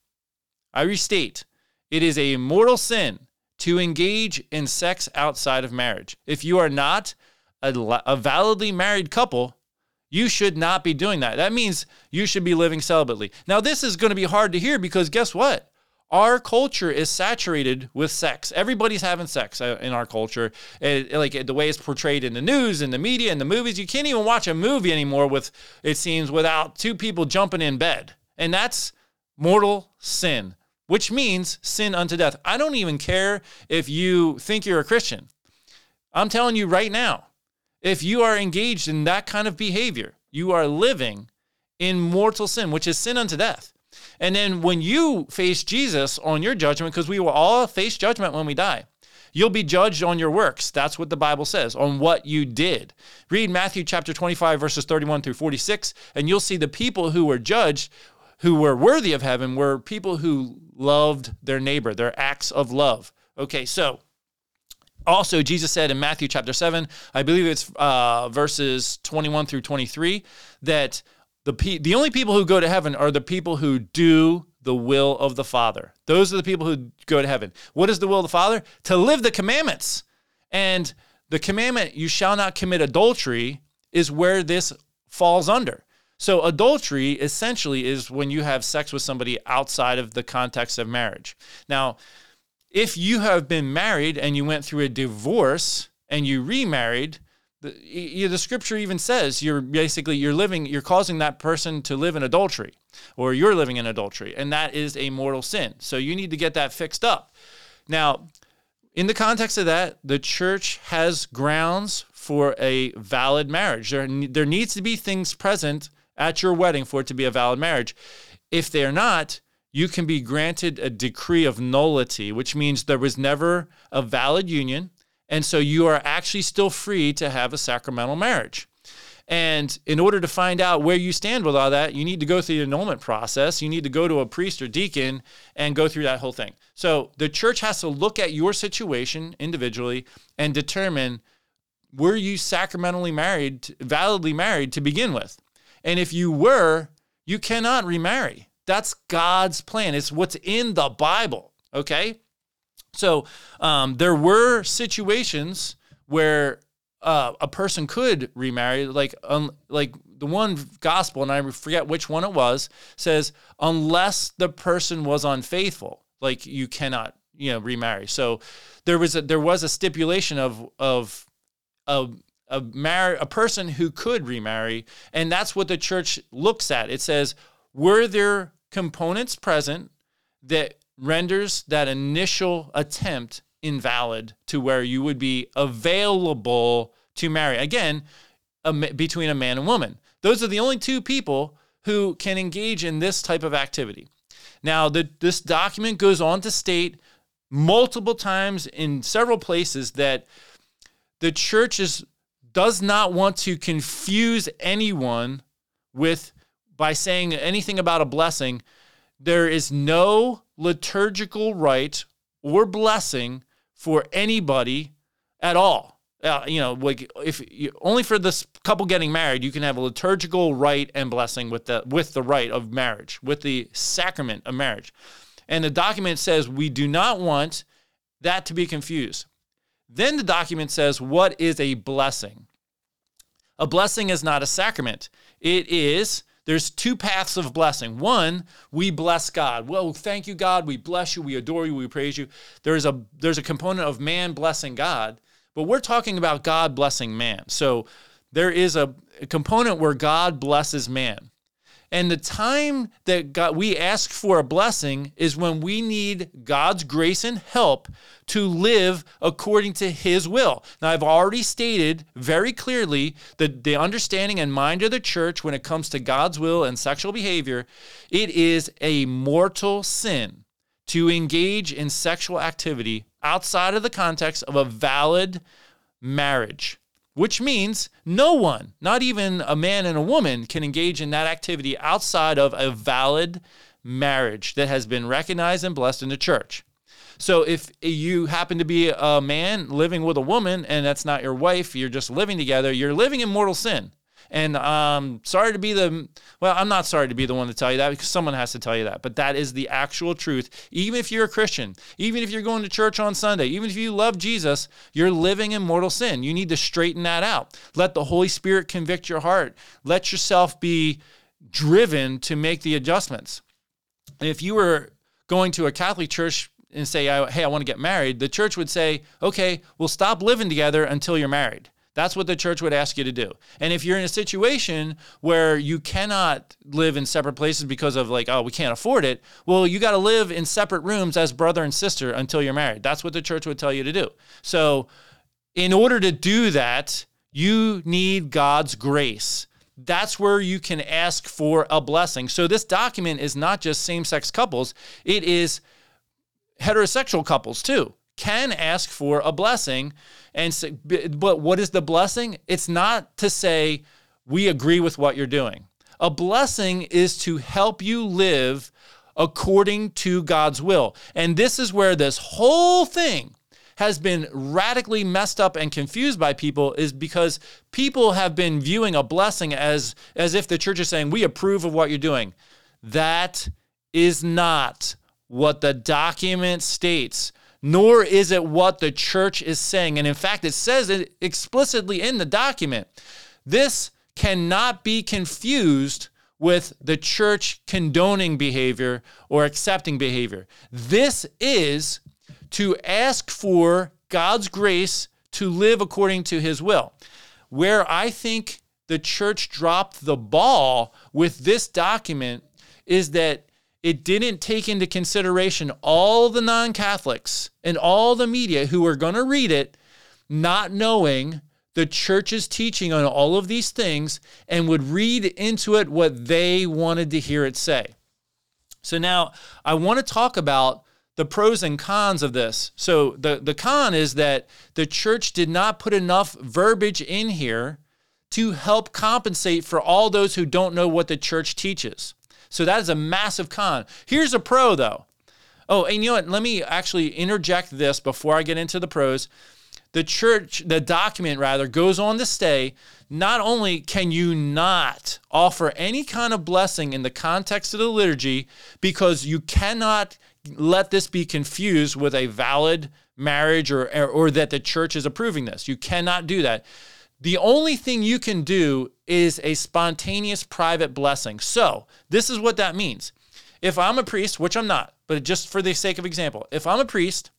I restate, it is a mortal sin to engage in sex outside of marriage. If you are not a, a validly married couple, you should not be doing that. That means you should be living celibately. Now, this is going to be hard to hear because guess what? Our culture is saturated with sex. Everybody's having sex uh, in our culture. It, like the way it's portrayed in the news, in the media, in the movies. You can't even watch a movie anymore with, it seems, without two people jumping in bed. And that's mortal sin, which means sin unto death. I don't even care if you think you're a Christian. I'm telling you right now, if you are engaged in that kind of behavior, you are living in mortal sin, which is sin unto death. And then when you face Jesus on your judgment, because we will all face judgment when we die, you'll be judged on your works. That's what the Bible says, on what you did. Read Matthew chapter 25, verses 31 through 46, and you'll see the people who were judged, who were worthy of heaven, were people who loved their neighbor, their acts of love. Okay, so also Jesus said in Matthew chapter 7, I believe it's uh, verses 21 through 23, that the, pe- the only people who go to heaven are the people who do the will of the Father. Those are the people who go to heaven. What is the will of the Father? To live the commandments. And the commandment, you shall not commit adultery, is where this falls under. So, adultery essentially is when you have sex with somebody outside of the context of marriage. Now, if you have been married and you went through a divorce and you remarried, the, the scripture even says you're basically you're living you're causing that person to live in adultery or you're living in adultery and that is a mortal sin. So you need to get that fixed up. Now in the context of that the church has grounds for a valid marriage. There, there needs to be things present at your wedding for it to be a valid marriage. If they're not you can be granted a decree of nullity which means there was never a valid union and so you are actually still free to have a sacramental marriage. And in order to find out where you stand with all that, you need to go through the annulment process. You need to go to a priest or deacon and go through that whole thing. So the church has to look at your situation individually and determine were you sacramentally married, validly married to begin with? And if you were, you cannot remarry. That's God's plan. It's what's in the Bible. Okay. So um, there were situations where uh, a person could remarry, like um, like the one gospel, and I forget which one it was, says unless the person was unfaithful, like you cannot you know remarry. So there was a, there was a stipulation of of a a mar- a person who could remarry, and that's what the church looks at. It says were there components present that renders that initial attempt invalid to where you would be available to marry. Again, a, between a man and woman. Those are the only two people who can engage in this type of activity. Now, the, this document goes on to state multiple times in several places that the church is, does not want to confuse anyone with by saying anything about a blessing. There is no liturgical rite or blessing for anybody at all. Uh, you know, like if you, only for this couple getting married, you can have a liturgical rite and blessing with the with the rite of marriage, with the sacrament of marriage. And the document says we do not want that to be confused. Then the document says what is a blessing? A blessing is not a sacrament. It is there's two paths of blessing. One, we bless God. Well, thank you, God. We bless you. We adore you. We praise you. There's a there's a component of man blessing God, but we're talking about God blessing man. So there is a, a component where God blesses man. And the time that God, we ask for a blessing is when we need God's grace and help to live according to His will. Now, I've already stated very clearly that the understanding and mind of the church when it comes to God's will and sexual behavior, it is a mortal sin to engage in sexual activity outside of the context of a valid marriage which means no one, not even a man and a woman, can engage in that activity outside of a valid marriage that has been recognized and blessed in the church. So if you happen to be a man living with a woman and that's not your wife, you're just living together, you're living in mortal sin. And um, sorry to be the, well, I'm not sorry to be the one to tell you that because someone has to tell you that. But that is the actual truth. Even if you're a Christian, even if you're going to church on Sunday, even if you love Jesus, you're living in mortal sin. You need to straighten that out. Let the Holy Spirit convict your heart. Let yourself be driven to make the adjustments. If you were going to a Catholic church and say, hey, I want to get married, the church would say, okay, we'll stop living together until you're married. That's what the church would ask you to do. And if you're in a situation where you cannot live in separate places because of like, oh, we can't afford it, well, you got to live in separate rooms as brother and sister until you're married. That's what the church would tell you to do. So, in order to do that, you need God's grace. that's where you can ask for a blessing. So this document is not just same sex couples, it is heterosexual couples too can ask for a blessing and say, but what is the blessing? It's not to say we agree with what you're doing. A blessing is to help you live according to God's will. And this is where this whole thing has been radically messed up and confused by people is because people have been viewing a blessing as as if the church is saying we approve of what you're doing. That is not what the document states, nor is it what the church is saying. And in fact, it says it explicitly in the document. This cannot be confused with the church condoning behavior or accepting behavior. This is to ask for God's grace to live according to his will. Where I think the church dropped the ball with this document is that it didn't take into consideration all the non Catholics and all the media who were going to read it, not knowing the church's teaching on all of these things and would read into it what they wanted to hear it say. So now I want to talk about the pros and cons of this. So the, the con is that the church did not put enough verbiage in here to help compensate for all those who don't know what the church teaches. So that is a massive con. Here's a pro though. Oh, and you know what? Let me actually interject this before I get into the pros. The church, the document rather, goes on to say not only can you not offer any kind of blessing in the context of the liturgy because you cannot let this be confused with a valid marriage or, or, that the church is approving this. You cannot do that. The only thing you can do is a spontaneous private blessing. So, this is what that means. If I'm a priest, which I'm not, but just for the sake of example, if I'm a priest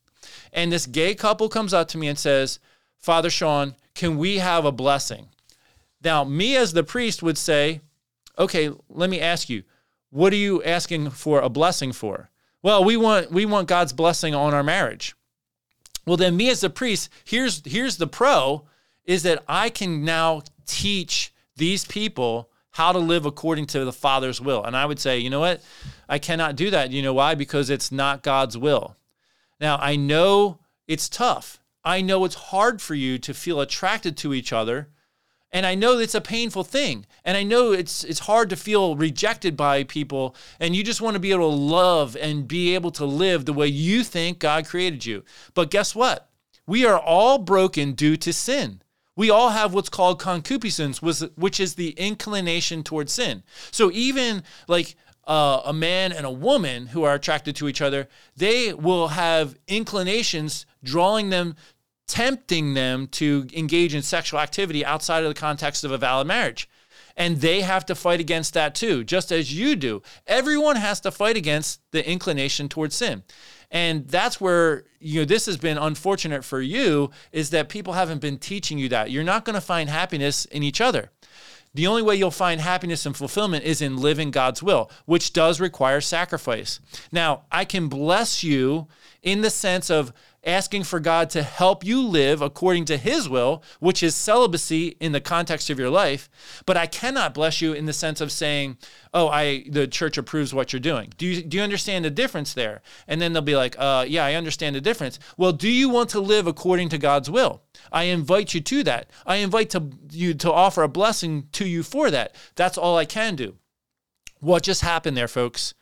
and this gay couple comes up to me and says, Father Sean, can we have a blessing? Now, me as the priest would say, okay, let me ask you, what are you asking for a blessing for? Well, we want we want God's blessing on our marriage. Well, then me as the priest, here's here's the pro is that I can now teach these people how to live according to the Father's will. And I would say, you know what? I cannot do that. You know why? Because it's not God's will. Now, I know it's tough. I know it's hard for you to feel attracted to each other. And I know it's a painful thing. And I know it's it's hard to feel rejected by people and you just want to be able to love and be able to live the way you think God created you. But guess what? We are all broken due to sin we all have what's called concupiscence, which is the inclination towards sin. So even like uh, a man and a woman who are attracted to each other, they will have inclinations drawing them, tempting them to engage in sexual activity outside of the context of a valid marriage. And they have to fight against that too, just as you do. Everyone has to fight against the inclination towards sin. And that's where you know this has been unfortunate for you is that people haven't been teaching you that. You're not going to find happiness in each other. The only way you'll find happiness and fulfillment is in living God's will, which does require sacrifice. Now, I can bless you in the sense of asking for God to help you live according to his will, which is celibacy in the context of your life, but I cannot bless you in the sense of saying, "Oh, I the church approves what you're doing." Do you do you understand the difference there? And then they'll be like, "Uh, yeah, I understand the difference." Well, do you want to live according to God's will? I invite you to that. I invite to you to offer a blessing to you for that. That's all I can do. What just happened there, folks?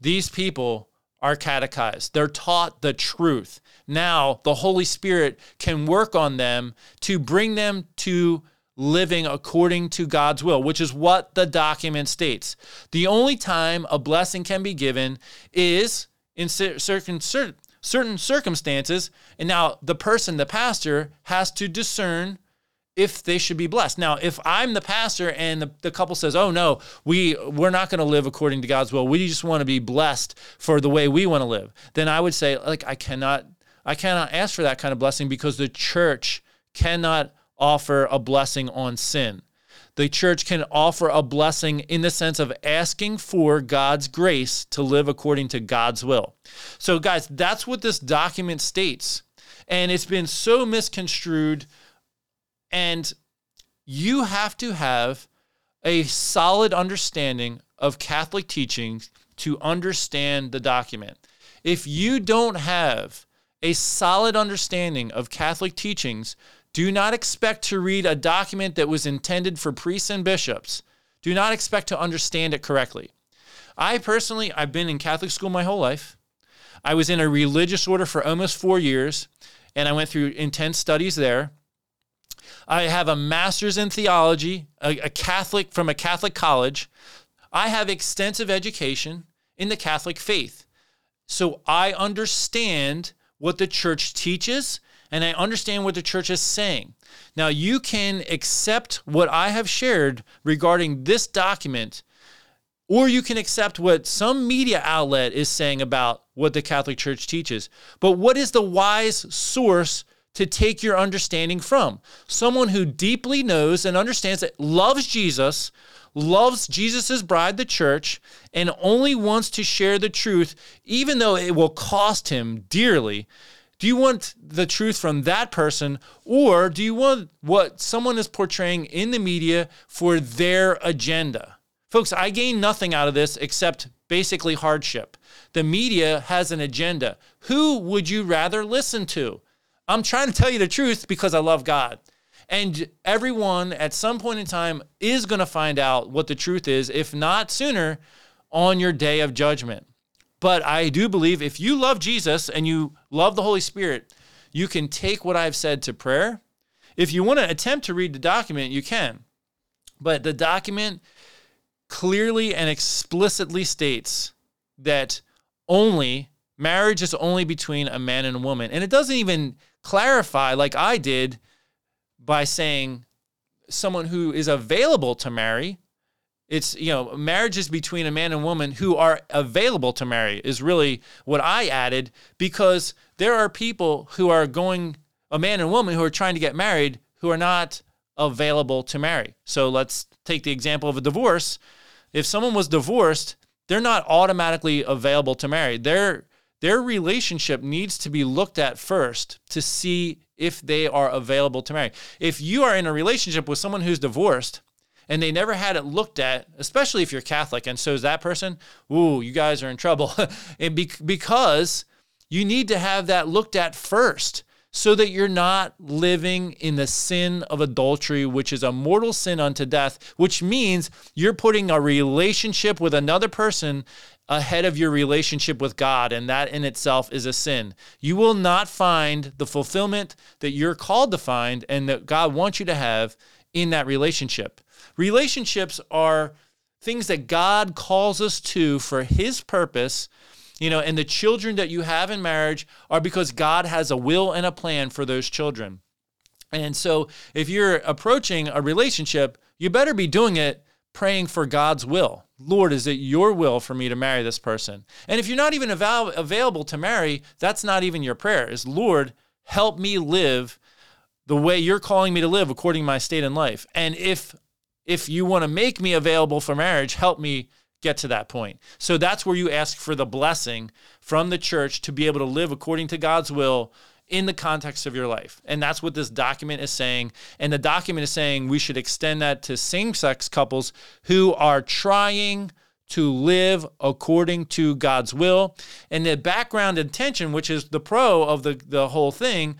These people are catechized. They're taught the truth. Now, the Holy Spirit can work on them to bring them to living according to God's will, which is what the document states. The only time a blessing can be given is in certain, certain circumstances. And now the person, the pastor, has to discern if they should be blessed. Now, if I'm the pastor and the, the couple says, "Oh no, we we're not going to live according to God's will. We just want to be blessed for the way we want to live." Then I would say, like I cannot I cannot ask for that kind of blessing because the church cannot offer a blessing on sin. The church can offer a blessing in the sense of asking for God's grace to live according to God's will. So, guys, that's what this document states. And it's been so misconstrued and you have to have a solid understanding of Catholic teachings to understand the document. If you don't have a solid understanding of Catholic teachings, do not expect to read a document that was intended for priests and bishops. Do not expect to understand it correctly. I personally, I've been in Catholic school my whole life. I was in a religious order for almost four years, and I went through intense studies there. I have a master's in theology, a, a Catholic from a Catholic college. I have extensive education in the Catholic faith. So I understand what the church teaches and I understand what the church is saying. Now, you can accept what I have shared regarding this document, or you can accept what some media outlet is saying about what the Catholic Church teaches. But what is the wise source to take your understanding from? Someone who deeply knows and understands that loves Jesus, loves Jesus' bride, the church, and only wants to share the truth, even though it will cost him dearly. Do you want the truth from that person, or do you want what someone is portraying in the media for their agenda? Folks, I gain nothing out of this except basically hardship. The media has an agenda. Who would you rather listen to? I'm trying to tell you the truth because I love God. And everyone at some point in time is going to find out what the truth is, if not sooner, on your day of judgment. But I do believe if you love Jesus and you love the Holy Spirit, you can take what I've said to prayer. If you want to attempt to read the document, you can. But the document clearly and explicitly states that only marriage is only between a man and a woman. And it doesn't even clarify, like I did, by saying someone who is available to marry. It's, you know, marriages between a man and woman who are available to marry is really what I added because there are people who are going, a man and woman who are trying to get married who are not available to marry. So let's take the example of a divorce. If someone was divorced, they're not automatically available to marry. Their their relationship needs to be looked at first to see if they are available to marry. If you are in a relationship with someone who's divorced and they never had it looked at, especially if you're Catholic and so is that person, ooh, you guys are in trouble. be- because you need to have that looked at first so that you're not living in the sin of adultery, which is a mortal sin unto death, which means you're putting a relationship with another person ahead of your relationship with God, and that in itself is a sin. You will not find the fulfillment that you're called to find and that God wants you to have in that relationship. Relationships are things that God calls us to for His purpose you know, and the children that you have in marriage are because God has a will and a plan for those children. And so if you're approaching a relationship, you better be doing it praying for God's will. Lord, is it your will for me to marry this person? And if you're not even avail- available to marry, that's not even your prayer. Is Lord, help me live the way you're calling me to live according to my state in life. And if if you want to make me available for marriage, help me get to that point. So that's where you ask for the blessing from the church to be able to live according to God's will in the context of your life. And that's what this document is saying. And the document is saying we should extend that to same sex couples who are trying to live according to God's will. And the background intention, which is the pro of the, the whole thing,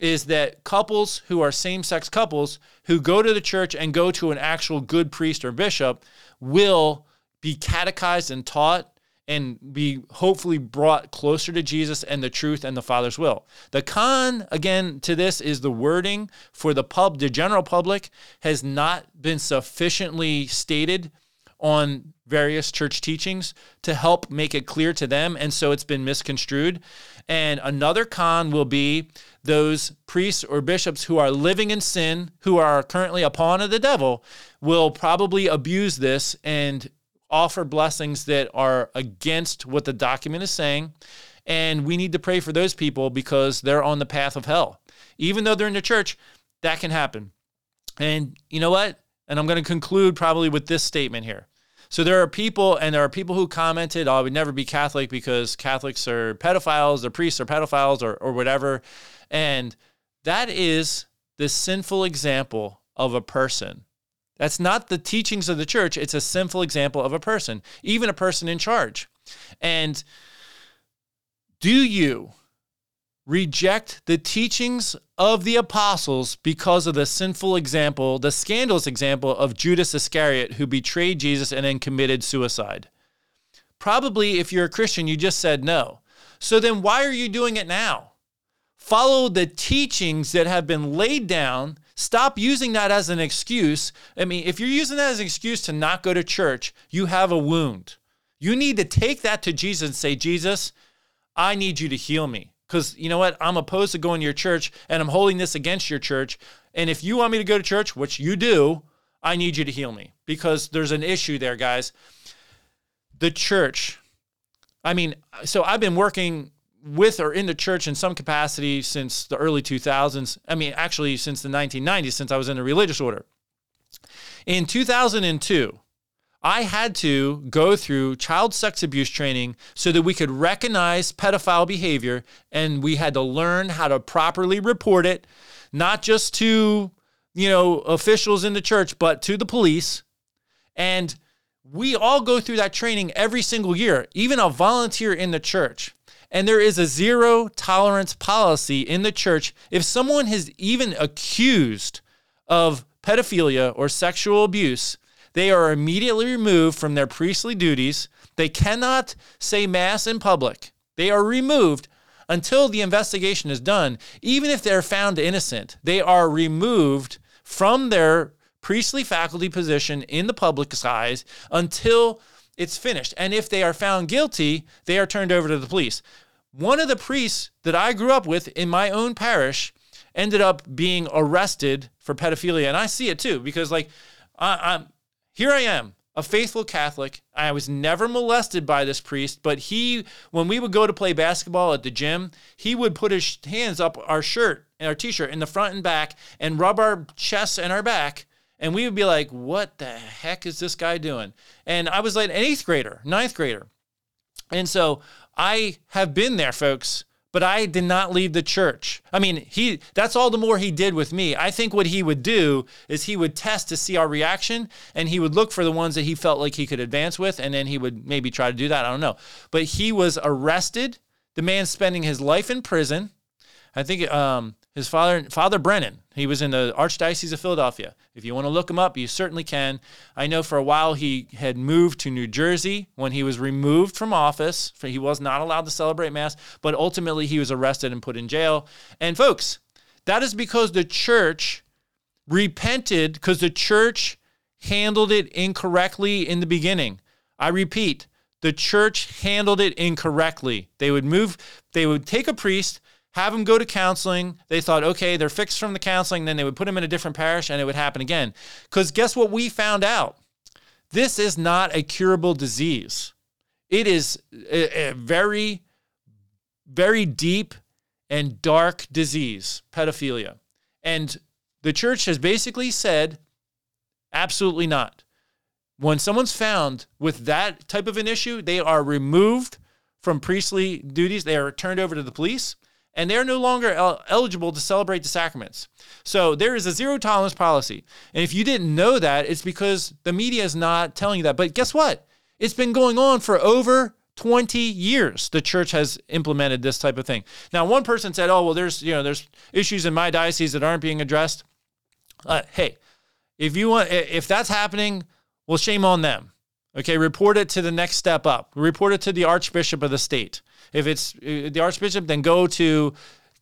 is that couples who are same sex couples who go to the church and go to an actual good priest or bishop will be catechized and taught and be hopefully brought closer to Jesus and the truth and the Father's will. The con again to this is the wording for the pub the general public has not been sufficiently stated on various church teachings to help make it clear to them and so it's been misconstrued. And another con will be those priests or bishops who are living in sin, who are currently a pawn of the devil, will probably abuse this and offer blessings that are against what the document is saying. And we need to pray for those people because they're on the path of hell. Even though they're in the church, that can happen. And you know what? And I'm going to conclude probably with this statement here. So there are people, and there are people who commented, oh, I would never be Catholic because Catholics are pedophiles, or priests are pedophiles, or, or whatever. And that is the sinful example of a person That's not the teachings of the church. It's a sinful example of a person, even a person in charge. And do you reject the teachings of the apostles because of the sinful example, the scandalous example of Judas Iscariot, who betrayed Jesus and then committed suicide? Probably, if you're a Christian, you just said no. So then why are you doing it now? Follow the teachings that have been laid down. Stop using that as an excuse. I mean, if you're using that as an excuse to not go to church, you have a wound. You need to take that to Jesus and say, Jesus, I need you to heal me. Because you know what? I'm opposed to going to your church and I'm holding this against your church. And if you want me to go to church, which you do, I need you to heal me because there's an issue there, guys. The church, I mean, so I've been working with or in the church in some capacity since the early 2000s. I mean, actually, since the 1990s, since I was in the religious order. In 2002, I had to go through child sex abuse training so that we could recognize pedophile behavior and we had to learn how to properly report it, not just to, you know, officials in the church, but to the police. And we all go through that training every single year, even a volunteer in the church. And there is a zero tolerance policy in the church. If someone is even accused of pedophilia or sexual abuse, they are immediately removed from their priestly duties. They cannot say Mass in public. They are removed until the investigation is done. Even if they're found innocent, they are removed from their priestly faculty position in the public's eyes until it's finished. And if they are found guilty, they are turned over to the police. One of the priests that I grew up with in my own parish ended up being arrested for pedophilia. And I see it too, because like I, am here I am, a faithful Catholic. I was never molested by this priest, but he, when we would go to play basketball at the gym, he would put his hands up our shirt and our t shirt in the front and back and rub our chests and our back. And we would be like, what the heck is this guy doing? And I was like an eighth grader, ninth grader. And so I have been there, folks but I did not leave the church. I mean, he that's all the more he did with me. I think what he would do is he would test to see our reaction and he would look for the ones that he felt like he could advance with and then he would maybe try to do that. I don't know. But he was arrested. The man spending his life in prison. I think um, his father, Father Brennan, he was in the Archdiocese of Philadelphia. If you want to look him up, you certainly can. I know for a while he had moved to New Jersey when he was removed from office. He was not allowed to celebrate Mass, but ultimately he was arrested and put in jail. And folks, that is because the church repented because the church handled it incorrectly in the beginning. I repeat, the church handled it incorrectly. They would move, they would take a priest, have them go to counseling. They thought, okay, they're fixed from the counseling. Then they would put them in a different parish and it would happen again. Because guess what we found out? This is not a curable disease. It is a, a very, very deep and dark disease, pedophilia. And the church has basically said, absolutely not. When someone's found with that type of an issue, they are removed from priestly duties. They are turned over to the police and they're no longer el- eligible to celebrate the sacraments. So there is a zero tolerance policy. And if you didn't know that, it's because the media is not telling you that. But guess what? It's been going on for over 20 years the church has implemented this type of thing. Now, one person said, "Oh, well there's, you know, there's issues in my diocese that aren't being addressed." Uh, hey, if you want if that's happening, well shame on them. Okay, report it to the next step up. Report it to the archbishop of the state. If it's uh, the archbishop, then go to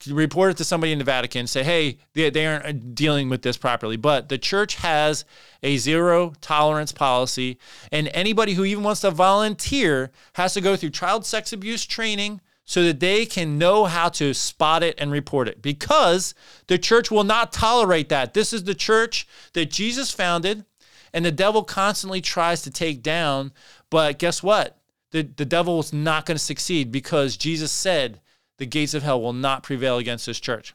report it to somebody in the Vatican. Say, hey, they, they aren't uh, dealing with this properly. But the church has a zero tolerance policy, and anybody who even wants to volunteer has to go through child sex abuse training so that they can know how to spot it and report it because the church will not tolerate that. This is the church that Jesus founded and the devil constantly tries to take down. But guess what? The, the devil is not going to succeed because Jesus said the gates of hell will not prevail against this church.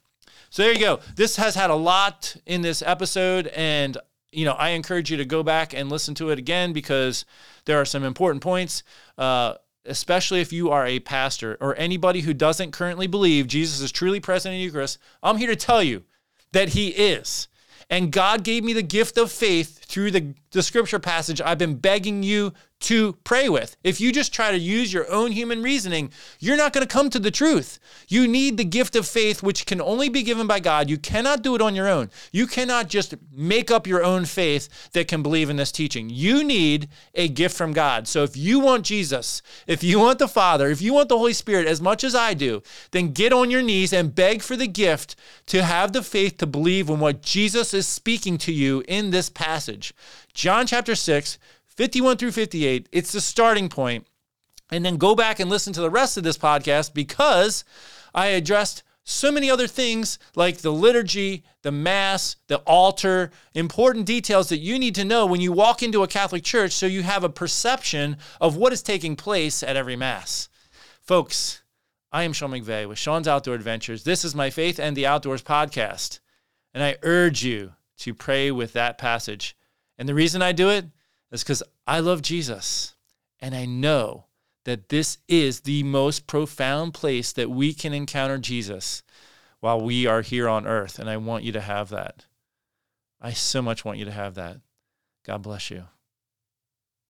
So there you go. This has had a lot in this episode, and you know I encourage you to go back and listen to it again because there are some important points. Uh, especially if you are a pastor or anybody who doesn't currently believe Jesus is truly present in the Eucharist, I'm here to tell you that he is. And God gave me the gift of faith through the, the scripture passage I've been begging you to pray with. If you just try to use your own human reasoning, you're not going to come to the truth. You need the gift of faith, which can only be given by God. You cannot do it on your own. You cannot just make up your own faith that can believe in this teaching. You need a gift from God. So if you want Jesus, if you want the Father, if you want the Holy Spirit as much as I do, then get on your knees and beg for the gift to have the faith to believe in what Jesus is speaking to you in this passage. John chapter 6 51 through 58. It's the starting point. And then go back and listen to the rest of this podcast because I addressed so many other things like the liturgy, the mass, the altar, important details that you need to know when you walk into a Catholic church so you have a perception of what is taking place at every mass. Folks, I am Sean McVeigh with Sean's Outdoor Adventures. This is my Faith and the Outdoors podcast. And I urge you to pray with that passage. And the reason I do it is because I love Jesus and I know that this is the most profound place that we can encounter Jesus while we are here on earth. And I want you to have that. I so much want you to have that. God bless you.